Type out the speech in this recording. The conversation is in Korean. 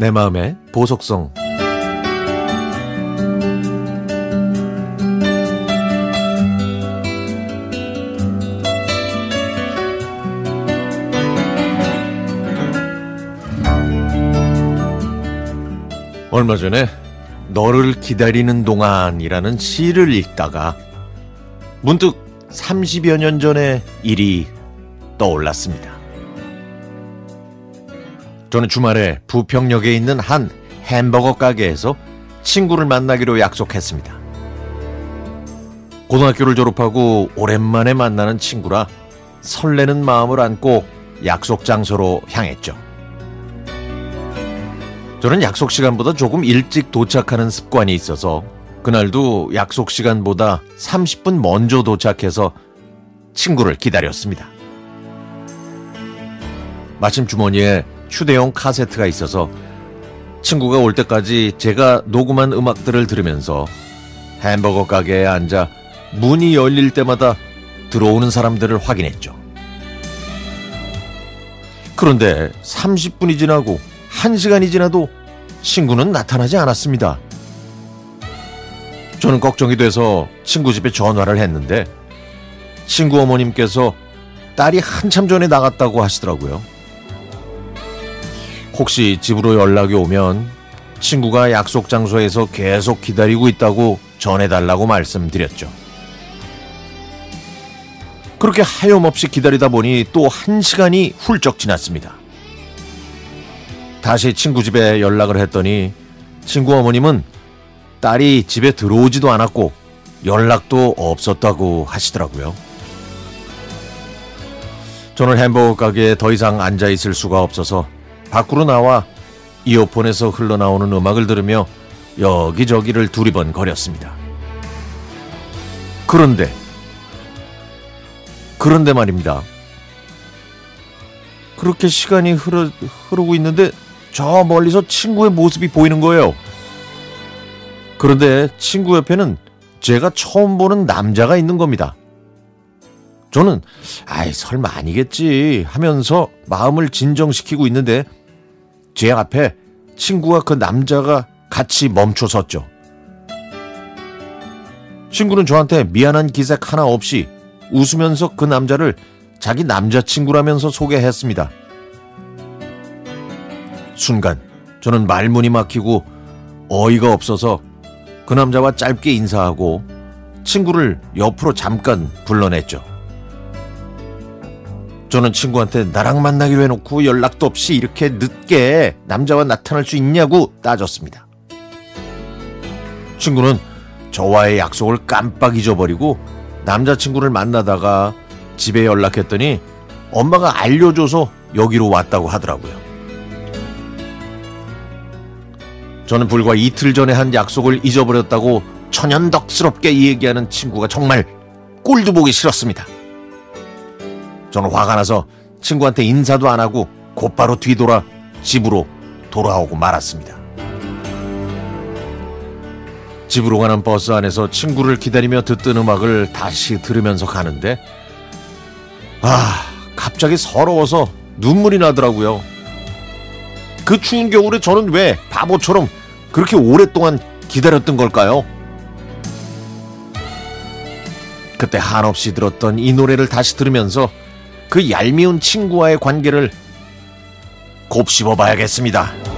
내 마음의 보석성 얼마 전에 너를 기다리는 동안이라는 시를 읽다가 문득 30여 년 전의 일이 떠올랐습니다. 저는 주말에 부평역에 있는 한 햄버거 가게에서 친구를 만나기로 약속했습니다. 고등학교를 졸업하고 오랜만에 만나는 친구라 설레는 마음을 안고 약속 장소로 향했죠. 저는 약속 시간보다 조금 일찍 도착하는 습관이 있어서 그날도 약속 시간보다 30분 먼저 도착해서 친구를 기다렸습니다. 마침 주머니에 휴대용 카세트가 있어서 친구가 올 때까지 제가 녹음한 음악들을 들으면서 햄버거 가게에 앉아 문이 열릴 때마다 들어오는 사람들을 확인했죠. 그런데 30분이 지나고 1시간이 지나도 친구는 나타나지 않았습니다. 저는 걱정이 돼서 친구 집에 전화를 했는데 친구 어머님께서 딸이 한참 전에 나갔다고 하시더라고요. 혹시 집으로 연락이 오면 친구가 약속 장소에서 계속 기다리고 있다고 전해달라고 말씀드렸죠. 그렇게 하염없이 기다리다 보니 또 한 시간이 훌쩍 지났습니다. 다시 친구 집에 연락을 했더니 친구 어머님은 딸이 집에 들어오지도 않았고 연락도 없었다고 하시더라고요. 저는 햄버거 가게에 더 이상 앉아 있을 수가 없어서 밖으로 나와 이어폰에서 흘러나오는 음악을 들으며 여기저기를 두리번 거렸습니다. 그런데 그런데 말입니다. 그렇게 시간이 흐르, 흐르고 있는데 저 멀리서 친구의 모습이 보이는 거예요. 그런데 친구 옆에는 제가 처음 보는 남자가 있는 겁니다. 저는 아이 설마 아니겠지 하면서 마음을 진정시키고 있는데 제 앞에 친구와 그 남자가 같이 멈춰 섰죠. 친구는 저한테 미안한 기색 하나 없이 웃으면서 그 남자를 자기 남자친구라면서 소개했습니다. 순간 저는 말문이 막히고 어이가 없어서 그 남자와 짧게 인사하고 친구를 옆으로 잠깐 불러냈죠. 저는 친구한테 나랑 만나기로 해놓고 연락도 없이 이렇게 늦게 남자와 나타날 수 있냐고 따졌습니다. 친구는 저와의 약속을 깜빡 잊어버리고 남자친구를 만나다가 집에 연락했더니 엄마가 알려줘서 여기로 왔다고 하더라고요. 저는 불과 이틀 전에 한 약속을 잊어버렸다고 천연덕스럽게 얘기하는 친구가 정말 꼴도 보기 싫었습니다. 저는 화가 나서 친구한테 인사도 안 하고 곧바로 뒤돌아 집으로 돌아오고 말았습니다. 집으로 가는 버스 안에서 친구를 기다리며 듣던 음악을 다시 들으면서 가는데 아 갑자기 서러워서 눈물이 나더라고요. 그 추운 겨울에 저는 왜 바보처럼 그렇게 오랫동안 기다렸던 걸까요? 그때 한없이 들었던 이 노래를 다시 들으면서 그 얄미운 친구와의 관계를 곱씹어 봐야겠습니다.